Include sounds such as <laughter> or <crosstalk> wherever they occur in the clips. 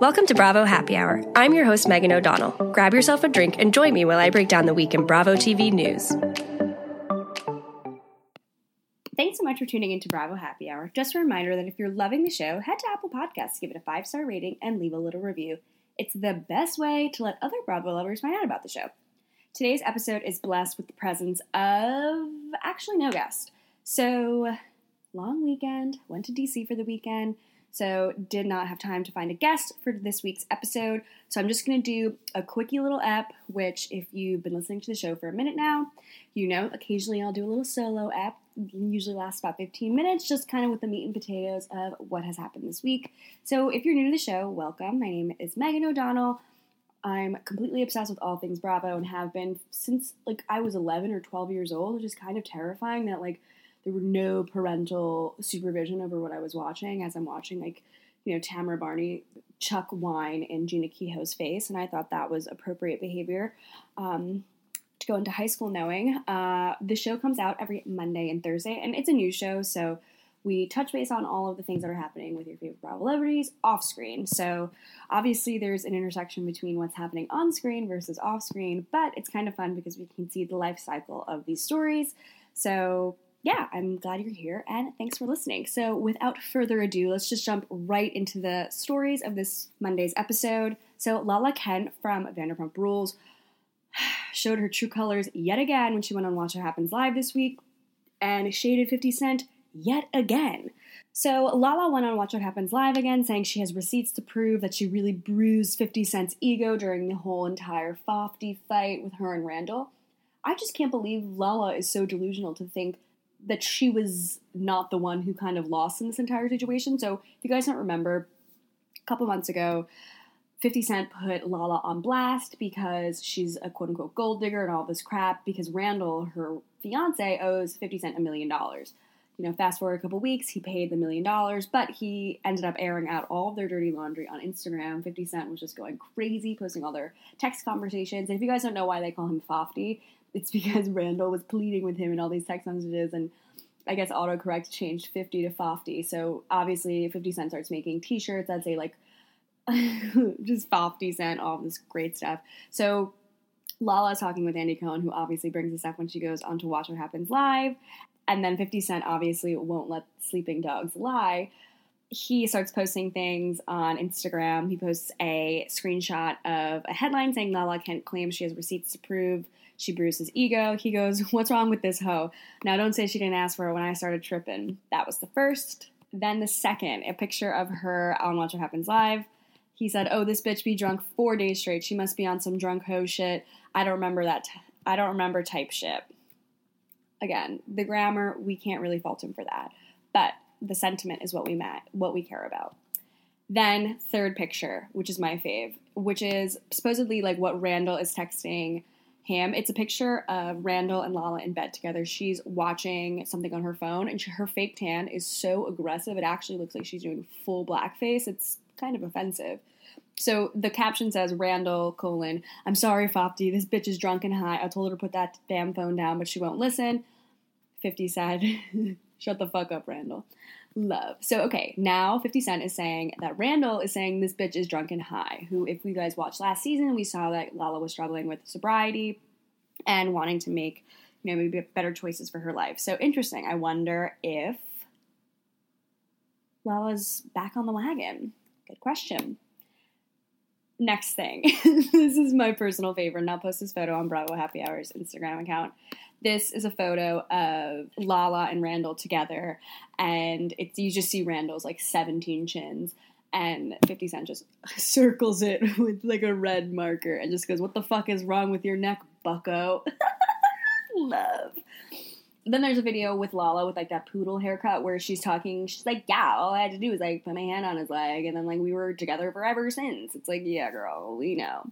Welcome to Bravo Happy Hour. I'm your host, Megan O'Donnell. Grab yourself a drink and join me while I break down the week in Bravo TV news. Thanks so much for tuning into Bravo Happy Hour. Just a reminder that if you're loving the show, head to Apple Podcasts, give it a five star rating, and leave a little review. It's the best way to let other Bravo lovers find out about the show. Today's episode is blessed with the presence of actually no guest. So, long weekend, went to DC for the weekend, so did not have time to find a guest for this week's episode. So, I'm just going to do a quickie little ep, which, if you've been listening to the show for a minute now, you know occasionally I'll do a little solo ep. Usually lasts about 15 minutes, just kind of with the meat and potatoes of what has happened this week. So, if you're new to the show, welcome. My name is Megan O'Donnell. I'm completely obsessed with all things Bravo and have been since like I was 11 or 12 years old, which is kind of terrifying that like there were no parental supervision over what I was watching as I'm watching like you know Tamra Barney chuck wine in Jeana Keough's face, and I thought that was appropriate behavior. Um, to go into high school knowing uh, the show comes out every Monday and Thursday, and it's a new show, so we touch base on all of the things that are happening with your favorite Bravo celebrities off screen. So obviously there's an intersection between what's happening on screen versus off screen, but it's kind of fun because we can see the life cycle of these stories. So yeah, I'm glad you're here and thanks for listening. So without further ado, let's just jump right into the stories of this Monday's episode. So Lala Kent from Vanderpump Rules <sighs> showed her true colors yet again when she went on Watch What Happens Live this week and shaded 50 Cent yet again. So Lala went on Watch What Happens Live again, saying she has receipts to prove that she really bruised 50 Cent's ego during the whole entire Fofty fight with her and Randall. I just can't believe Lala is so delusional to think that she was not the one who kind of lost in this entire situation. So if you guys don't remember, a couple months ago, 50 Cent put Lala on blast because she's a quote unquote gold digger and all this crap because Randall, her fiance, owes 50 Cent a million dollars you know, fast forward a couple weeks, he paid the million dollars, but he ended up airing out all of their dirty laundry on Instagram. 50 Cent was just going crazy, posting all their text conversations. And if you guys don't know why they call him Fofty, it's <laughs> because Randall was pleading with him in all these text messages and I guess autocorrect changed 50 to Fofty. So obviously 50 Cent starts making t-shirts that say like <laughs> just Fofty Cent, all this great stuff. So Lala's talking with Andy Cohen, who obviously brings this up when she goes on to Watch What Happens Live. And then 50 Cent obviously won't let sleeping dogs lie. He starts posting things on Instagram. He posts a screenshot of a headline saying Lala Kent claims she has receipts to prove she bruised his ego. He goes, <laughs> What's wrong with this hoe? Now, don't say she didn't ask for it when I started tripping. That was the first. Then the second, a picture of her on Watch What Happens Live. He said, Oh, this bitch be drunk four days straight. She must be on some drunk hoe shit. I don't remember that. I don't remember type shit again, the grammar, we can't really fault him for that. But the sentiment is what we met, what we care about. Then third picture, which is my fave, which is supposedly like what Randall is texting him. It's a picture of Randall and Lala in bed together. She's watching something on her phone, and she, her fake tan is so aggressive. It actually looks like she's doing full blackface. It's kind of offensive. So the caption says Randall colon, I'm sorry, Fofty, this bitch is drunk and high. I told her to put that damn phone down, but she won't listen. 50 said, <laughs> Shut the fuck up, Randall. Love. So okay, now 50 Cent is saying that Randall is saying this bitch is drunk and high. Who, if you guys watched last season, we saw that Lala was struggling with sobriety and wanting to make, you know, maybe better choices for her life. So interesting. I wonder if Lala's back on the wagon. Good question next thing. <laughs> this is my personal favorite. And I'll post this photo on Bravo Happy Hour's Instagram account. This is a photo of Lala and Randall together, and it's you just see Randall's like 17 chins, and 50 Cent just <laughs> circles it <laughs> with like a red marker and just goes, "What the fuck is wrong with your neck, Bucko?" <laughs> Love then there's a video with Lala with like that poodle haircut where she's talking. She's like, "Yeah, all I had to do was like put my hand on his leg, and then like we were together forever since." It's like, yeah, girl, we know.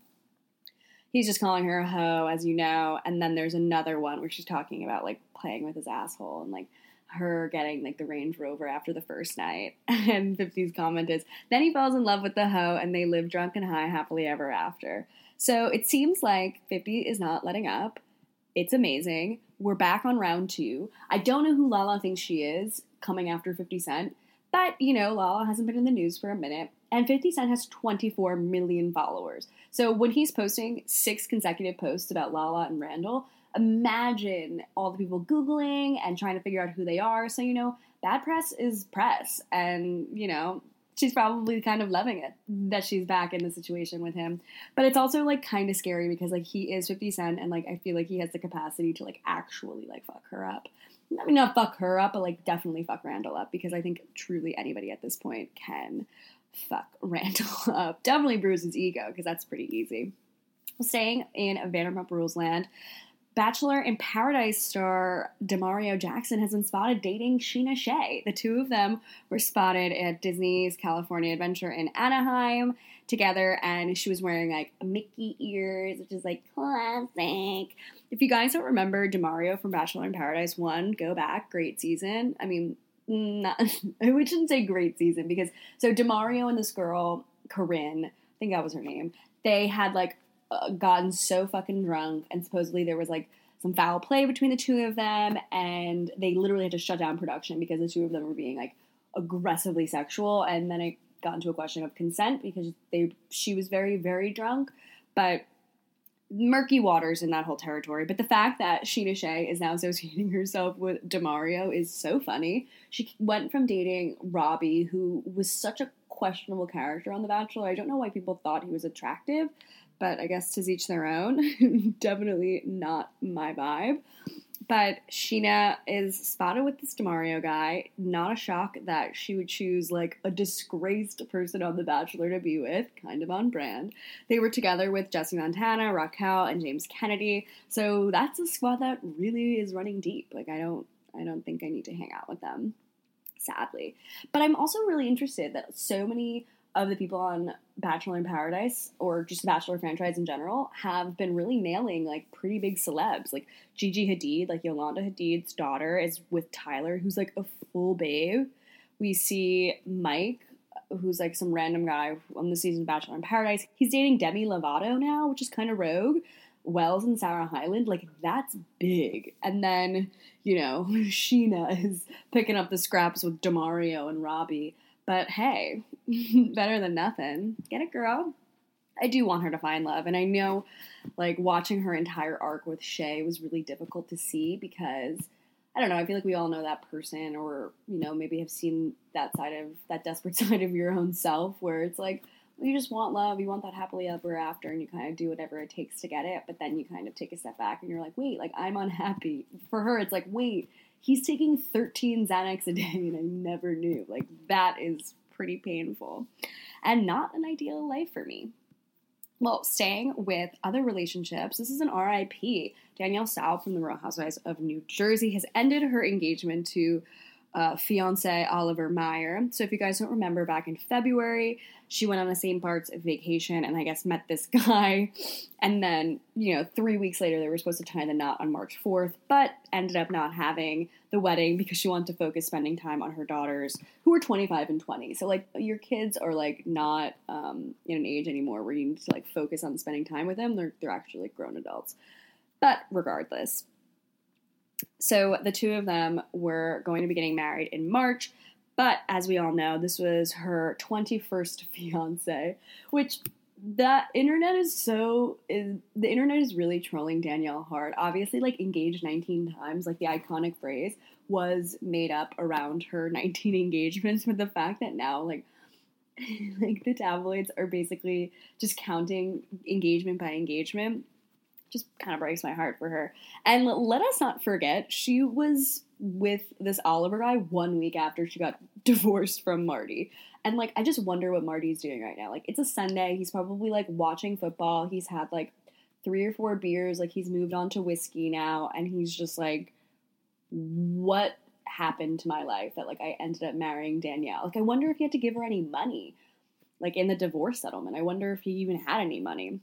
He's just calling her a hoe, as you know. And then there's another one where she's talking about like playing with his asshole and like her getting like the Range Rover after the first night. <laughs> And 50's comment is, then he falls in love with the hoe and they live drunk and high happily ever after. So it seems like 50 is not letting up. It's amazing. We're back on round two. I don't know who Lala thinks she is coming after 50 Cent, but you know, Lala hasn't been in the news for a minute. And 50 Cent has 24 million followers. So when he's posting six consecutive posts about Lala and Randall, imagine all the people Googling and trying to figure out who they are. So, you know, bad press is press. And, you know, she's probably kind of loving it that she's back in the situation with him. But it's also like kind of scary because like he is 50 Cent and like I feel like he has the capacity to like actually like fuck her up. I mean, not fuck her up, but like definitely fuck Randall up because I think truly anybody at this point can fuck <laughs> Randall up. Definitely bruise his ego because that's pretty easy. Staying in Vanderpump Rules land, Bachelor in Paradise star Demario Jackson has been spotted dating Scheana Shay. The two of them were spotted at Disney's California Adventure in Anaheim together, and she was wearing like Mickey ears, which is like classic. If you guys don't remember Demario from Bachelor in Paradise 1, go back, great season. I mean, not, <laughs> I shouldn't say great season because so Demario and this girl, Corinne, I think that was her name, they had like uh, gotten so fucking drunk, and supposedly there was like some foul play between the two of them, and they literally had to shut down production because the two of them were being like aggressively sexual, and then it got into a question of consent because they she was very very drunk, but murky waters in that whole territory. But the fact that Scheana Shay is now associating <laughs> herself with Demario is so funny. She went from dating Robbie, who was such a questionable character on The Bachelor. I don't know why people thought he was attractive, but I guess to each their own. <laughs> Definitely not my vibe. But Scheana is spotted with this Demario guy. Not a shock that she would choose like a disgraced person on The Bachelor to be with, kind of on brand. They were together with Jesse Montana, Raquel, and James Kennedy. So that's a squad that really is running deep. Like I don't I don't think I need to hang out with them. Sadly. But I'm also really interested that so many of the people on Bachelor in Paradise or just the Bachelor franchise in general have been really nailing like pretty big celebs. Like Gigi Hadid, like Yolanda Hadid's daughter, is with Tyler, who's like a full babe. We see Mike, who's like some random guy on the season of Bachelor in Paradise. He's dating Demi Lovato now, which is kind of rogue. Wells and Sarah Hyland, like that's big. And then, you know, <laughs> Scheana is picking up the scraps with Demario and Robbie. But hey, <laughs> better than nothing. Get it, girl. I do want her to find love. And I know, like, watching her entire arc with Shay was really difficult to see because, I don't know, I feel like we all know that person or, you know, maybe have seen that side of, that desperate <laughs> side of your own self where it's like, you just want love, you want that happily ever after, and you kind of do whatever it takes to get it. But then you kind of take a step back and you're like, wait, like, I'm unhappy. For her, it's like, wait, he's taking 13 Xanax a day <laughs> and I never knew. Like, that is pretty painful and not an ideal life for me. Well, staying with other relationships, this is an RIP. Danielle Staub from the Real Housewives of New Jersey has ended her engagement to uh, fiance Oliver Maier. So if you guys don't remember, back in February, she went on a St. Bart's vacation and I guess met this <laughs> guy. And then, you know, three weeks later, they were supposed to tie the knot on March 4th, but ended up not having the wedding because she wanted to focus spending time on her daughters who were 25 and 20. So, like, your kids are, like, not um, in an age anymore where you need to, like, focus on spending time with them. They're, they're actually, like, grown adults. But regardless, so the two of them were going to be getting married in March, but as we all know, this was her 21st fiance, which that internet is so is the internet is really trolling Danielle hard. Obviously, like engaged 19 times, like the iconic phrase was made up around her 19 <laughs> engagements, but the fact that now like <laughs> like the tabloids are basically just counting engagement by engagement just kind of breaks my heart for her. And let us not forget, she was with this Oliver guy one week after she got <laughs> divorced from Marty. And like, I just wonder what Marty's doing right now. Like, it's a Sunday. He's probably like watching football. He's had like three or four beers. Like, he's moved on to whiskey now. And he's just like, what happened to my life that like I ended up marrying Danielle? Like, I wonder if he had to give her any money. Like, in the divorce settlement. I wonder if he even had any money.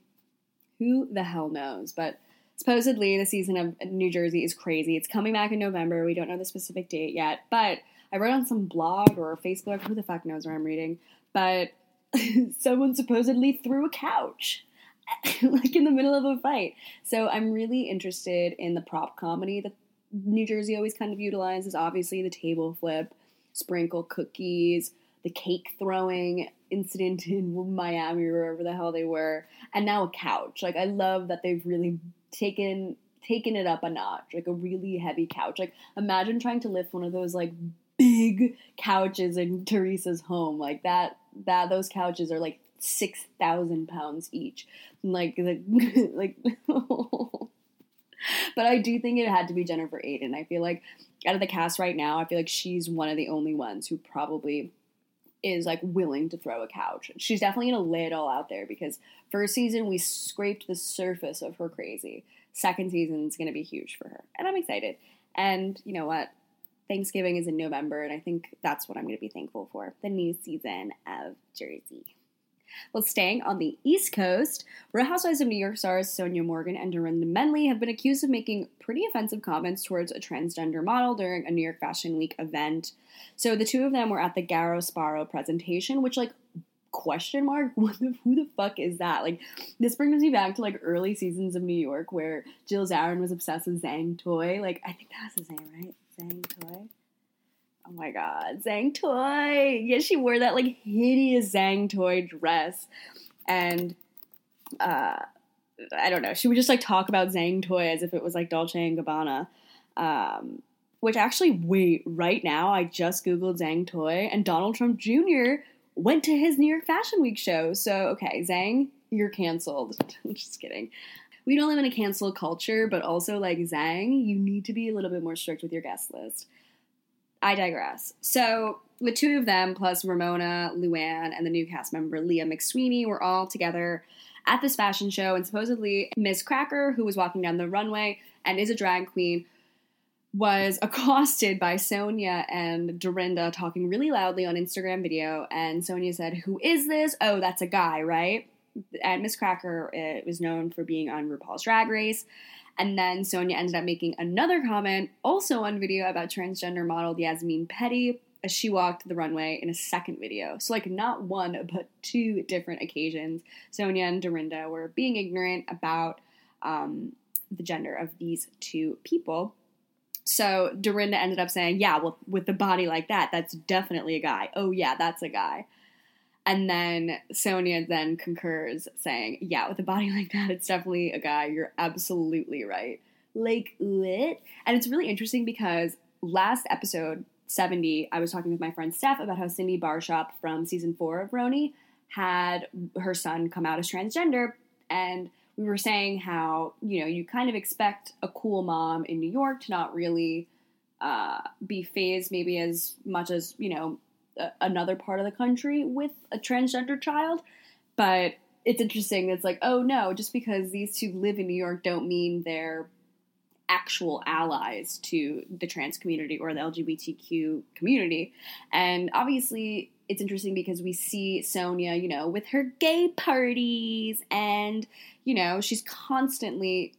Who the hell knows? But supposedly the season of New Jersey is crazy. It's coming back in November. We don't know the specific date yet, but I read on some blog or Facebook, who the fuck knows where I'm reading, but <laughs> someone supposedly threw a couch <laughs> like in the middle of a fight. So I'm really interested in the prop comedy that New Jersey always kind of utilizes. Obviously, the table flip, sprinkle cookies, the cake throwing incident <laughs> in Miami or wherever the hell they were, and now a couch. Like I love that they've really taken taken it up a notch, like a really heavy couch. Like imagine trying to lift one of those like big couches in Teresa's home. Like that that those couches are like six thousand pounds each. Like the <laughs> like <laughs> But I do think it had to be Jennifer Aydin. I feel like out of the cast right now, I feel like she's one of the only ones who probably is like willing to throw a couch. She's definitely gonna lay it all out there because first season we scraped the surface of her crazy. Second season is gonna be huge for her. And I'm excited. And you know what? Thanksgiving is in November, and I think that's what I'm to be thankful for the new season of Jersey. Well, staying on the East Coast, Real Housewives of New York stars Sonja Morgan and Dorinda Medley have been accused of making pretty offensive comments towards a transgender model during a New York Fashion Week event. So the two of them were at the Garo Sparo presentation, which, like, question mark <laughs> the, who the fuck is that? Like this brings me back to like early seasons of new york where jill zarin was obsessed with Zang Toi. Like i think that's his name right? Zang Toi Oh my god, Zang Toi. Yeah, she wore that like hideous Zang Toi dress. And uh I don't know. She would just like talk about Zang Toi as if it was like Dolce and Gabbana. Um which actually wait, right now I just googled Zang Toi and Donald Trump Jr. went to his New York Fashion Week show. So, okay, Zang, you're canceled. <laughs> just kidding. We don't live in a cancel culture, but also like Zang, you need to be a little bit more strict with your guest list. I digress. So the two of them, plus Ramona, Luann, and the new cast member Leah McSweeney, were all together at this fashion show. And supposedly, Miz Cracker, who was walking down the runway and is a drag queen, was <laughs> accosted by Sonja and Dorinda talking really loudly on Instagram video. And Sonia said, Who is this? Oh, that's a guy, right? And Miz Cracker uh, was known for being on RuPaul's Drag Race. And then Sonja ended up making another comment, also on video, about transgender model Yasmine Petty as she walked the runway in a second video. So, like, not one, but two different occasions, Sonja and Dorinda were being ignorant about um, the gender of these two people. So, Dorinda ended up saying, Yeah, well, with the body like that, that's definitely a guy. Oh, yeah, that's a guy. And then Sonja then concurs, saying, Yeah, with a body <laughs> like that, it's definitely a guy. You're absolutely right. Like, lit. And it's really interesting because last episode, 70, I was talking with my friend Steph about how Cindy Barshop from season four of RHONY had her son come out as transgender. And we were saying how, you know, you kind of expect a cool mom in New York to not really uh, be phased maybe as much as, you know, another part of the country with a transgender child. But it's interesting. It's like, oh no, just because these two live in New York don't mean they're actual allies to the trans community or the LGBTQ community. And obviously, it's interesting because we see Sonja, you know, with her gay parties and, you know, she's constantly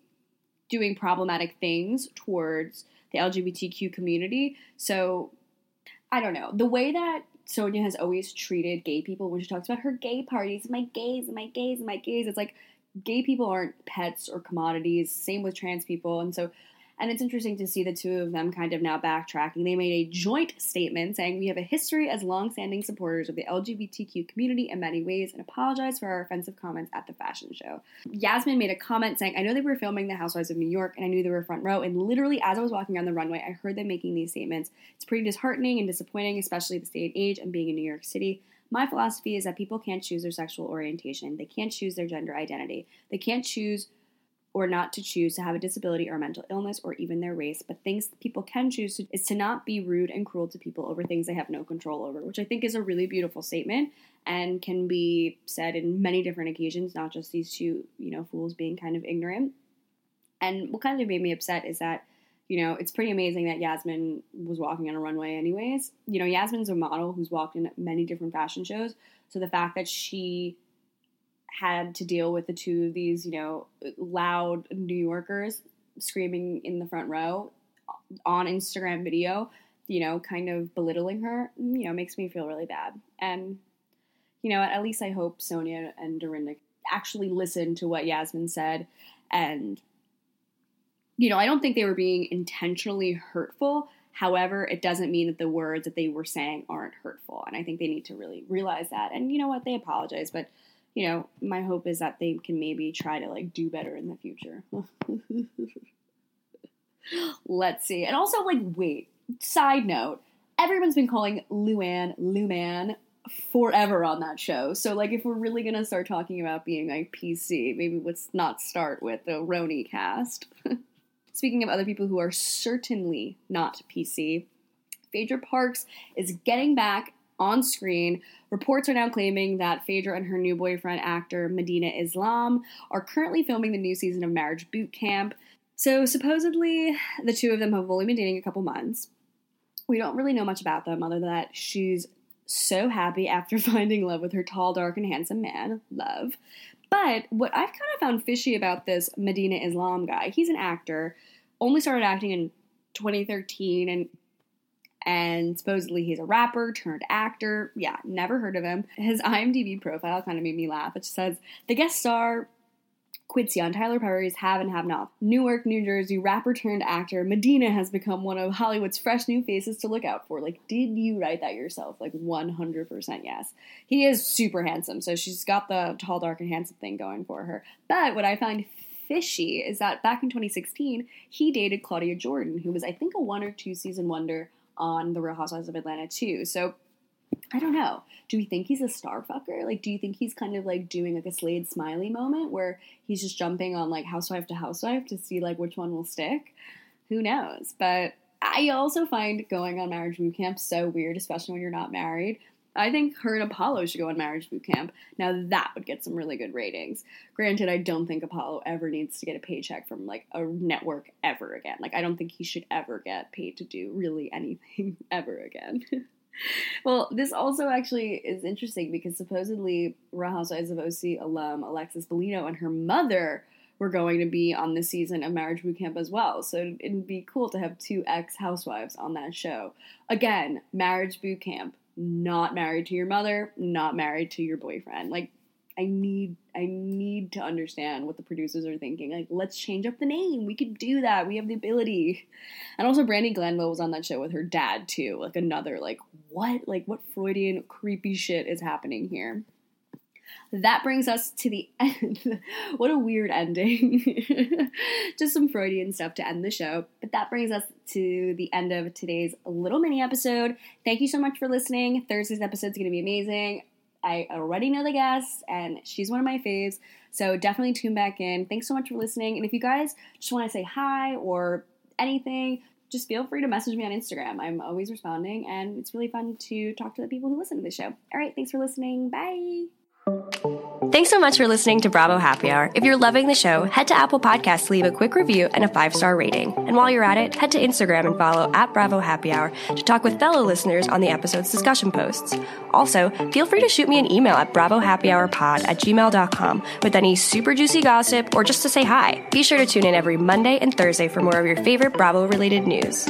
doing problematic things towards the LGBTQ community. So I don't know. The way that Sonja has always treated gay people when she talks about her gay parties, my gays, my gays, my gays, it's like gay people aren't pets or commodities. Same with trans people. And so and it's interesting to see the two of them kind of now backtracking. They made a joint statement saying, We have a history as long-standing supporters of the LGBTQ community in many ways and apologize for our offensive comments at the fashion show. Yasmine made a comment saying, I know they were filming The Housewives of New York and I knew they were front row. And literally, as I was walking on the runway, I heard them making these statements. It's pretty disheartening and disappointing, especially the state and age and being in New York City. My philosophy is that people can't choose their sexual orientation, they can't choose their gender identity, they can't choose or not to choose to have a disability or mental illness or even their race, but things people can choose to, is to not be rude and cruel to people over things they have no control over, which I think is a really beautiful statement and can be said in many different occasions, not just these two, you know, fools being kind of ignorant. And what kind of made me upset is that, you know, it's pretty amazing that Yasmine was walking on a runway anyways. You know, Yasmine's a model who's walked in many different fashion shows, so the fact that she had to deal with the two of these, you know, loud New Yorkers screaming in the front row on Instagram video, you know, kind of belittling her, mm, you know, makes me feel really bad. And, you know, at least I hope Sonja and Dorinda actually listened to what Yasmine said. And, you know, I don't think they were being intentionally hurtful. However, it doesn't mean that the words that they were saying aren't hurtful. And I think they need to really realize that. And you know what? They apologize, but you know, my hope is that they can maybe try to like do better in the future. <laughs> Let's see. And also, like, wait, side note, everyone's been calling Luann Luman forever on that show. So, like, if we're really gonna start talking about being like PC, maybe let's not start with the RHONY cast. <laughs> Speaking of other people who are certainly not PC, Phaedra Parks is getting back on screen. Reports are now claiming that Phaedra and her new boyfriend, actor Medina Islam, are currently filming the new season of Marriage Boot Camp. So, supposedly, the two of them have only been dating a couple months. We don't really know much about them other than that she's so happy after <laughs> finding love with her tall, dark, and handsome man. Love. But what I've kind of found fishy about this Medina Islam guy, he's an actor, only started acting in 2013 and and supposedly he's a rapper turned actor. Yeah, never heard of him. His IMDb profile kind of made me laugh. It says the guest star Quincy on Tyler Perry's Have and Have Not. Newark, New Jersey rapper turned actor Medina has become one of Hollywood's fresh new faces to look out for. Like, did you write that yourself? Like, 100% yes. He is super handsome, so she's got the tall, dark, and handsome thing going for her. But what I find fishy is that back in 2016, he dated Claudia Jordan, who was, I think, a one or two season wonder on The Real Housewives of Atlanta, too. So, I don't know. Do we think he's a star fucker? Like, do you think he's kind of like doing like a Slade Smiley moment where he's just jumping on like housewife to housewife to see like which one will stick? Who knows? But I also find going on marriage boot camp so weird, especially when you're not married. I think her and Apollo should go on marriage boot camp. Now that would get some really good ratings. Granted, I don't think Apollo ever needs to get a paycheck from like a network ever again. Like I don't think he should ever get paid to do really <laughs> anything ever again. <laughs> well, this also actually is interesting because supposedly Real Housewives of OC alum Alexis Bellino and her mother were going to be on this season of Marriage Boot Camp as well. So it'd be cool to have two ex housewives on that show. Again, Marriage Boot Camp, not married to your mother, not married to your boyfriend. Like I need I need to understand what the producers are thinking. Like, let's change up the name. We could do that. We have the ability. And also Brandi Glanville was on that show with her dad too. Like another like what? Like what Freudian creepy shit is happening here? That brings us to the end. <laughs> what a weird ending. <laughs> Just some Freudian stuff to end the show. But that brings us to the end of today's little mini episode. Thank you so much for listening. Thursday's episode is going to be amazing. I already know the guest, and she's one of my faves. So definitely tune back in. Thanks so much for listening. And if you guys just want to say hi or anything, just feel free to message me on Instagram. I'm always responding, and it's really fun to talk to the people who listen to the show. All right, thanks for listening. Bye. Thanks so much for listening to Bravo Happy Hour. If you're loving the show, head to Apple Podcasts leave a quick review and a five star rating. And while you're at it, head to Instagram and follow at Bravo Happy Hour to talk with fellow listeners on the episode's discussion posts. Also, feel free to shoot me an email at bravohappyhourpod at gmail.com with any super juicy gossip or just to say hi. Be sure to tune in every Monday and Thursday for more of your favorite Bravo related news.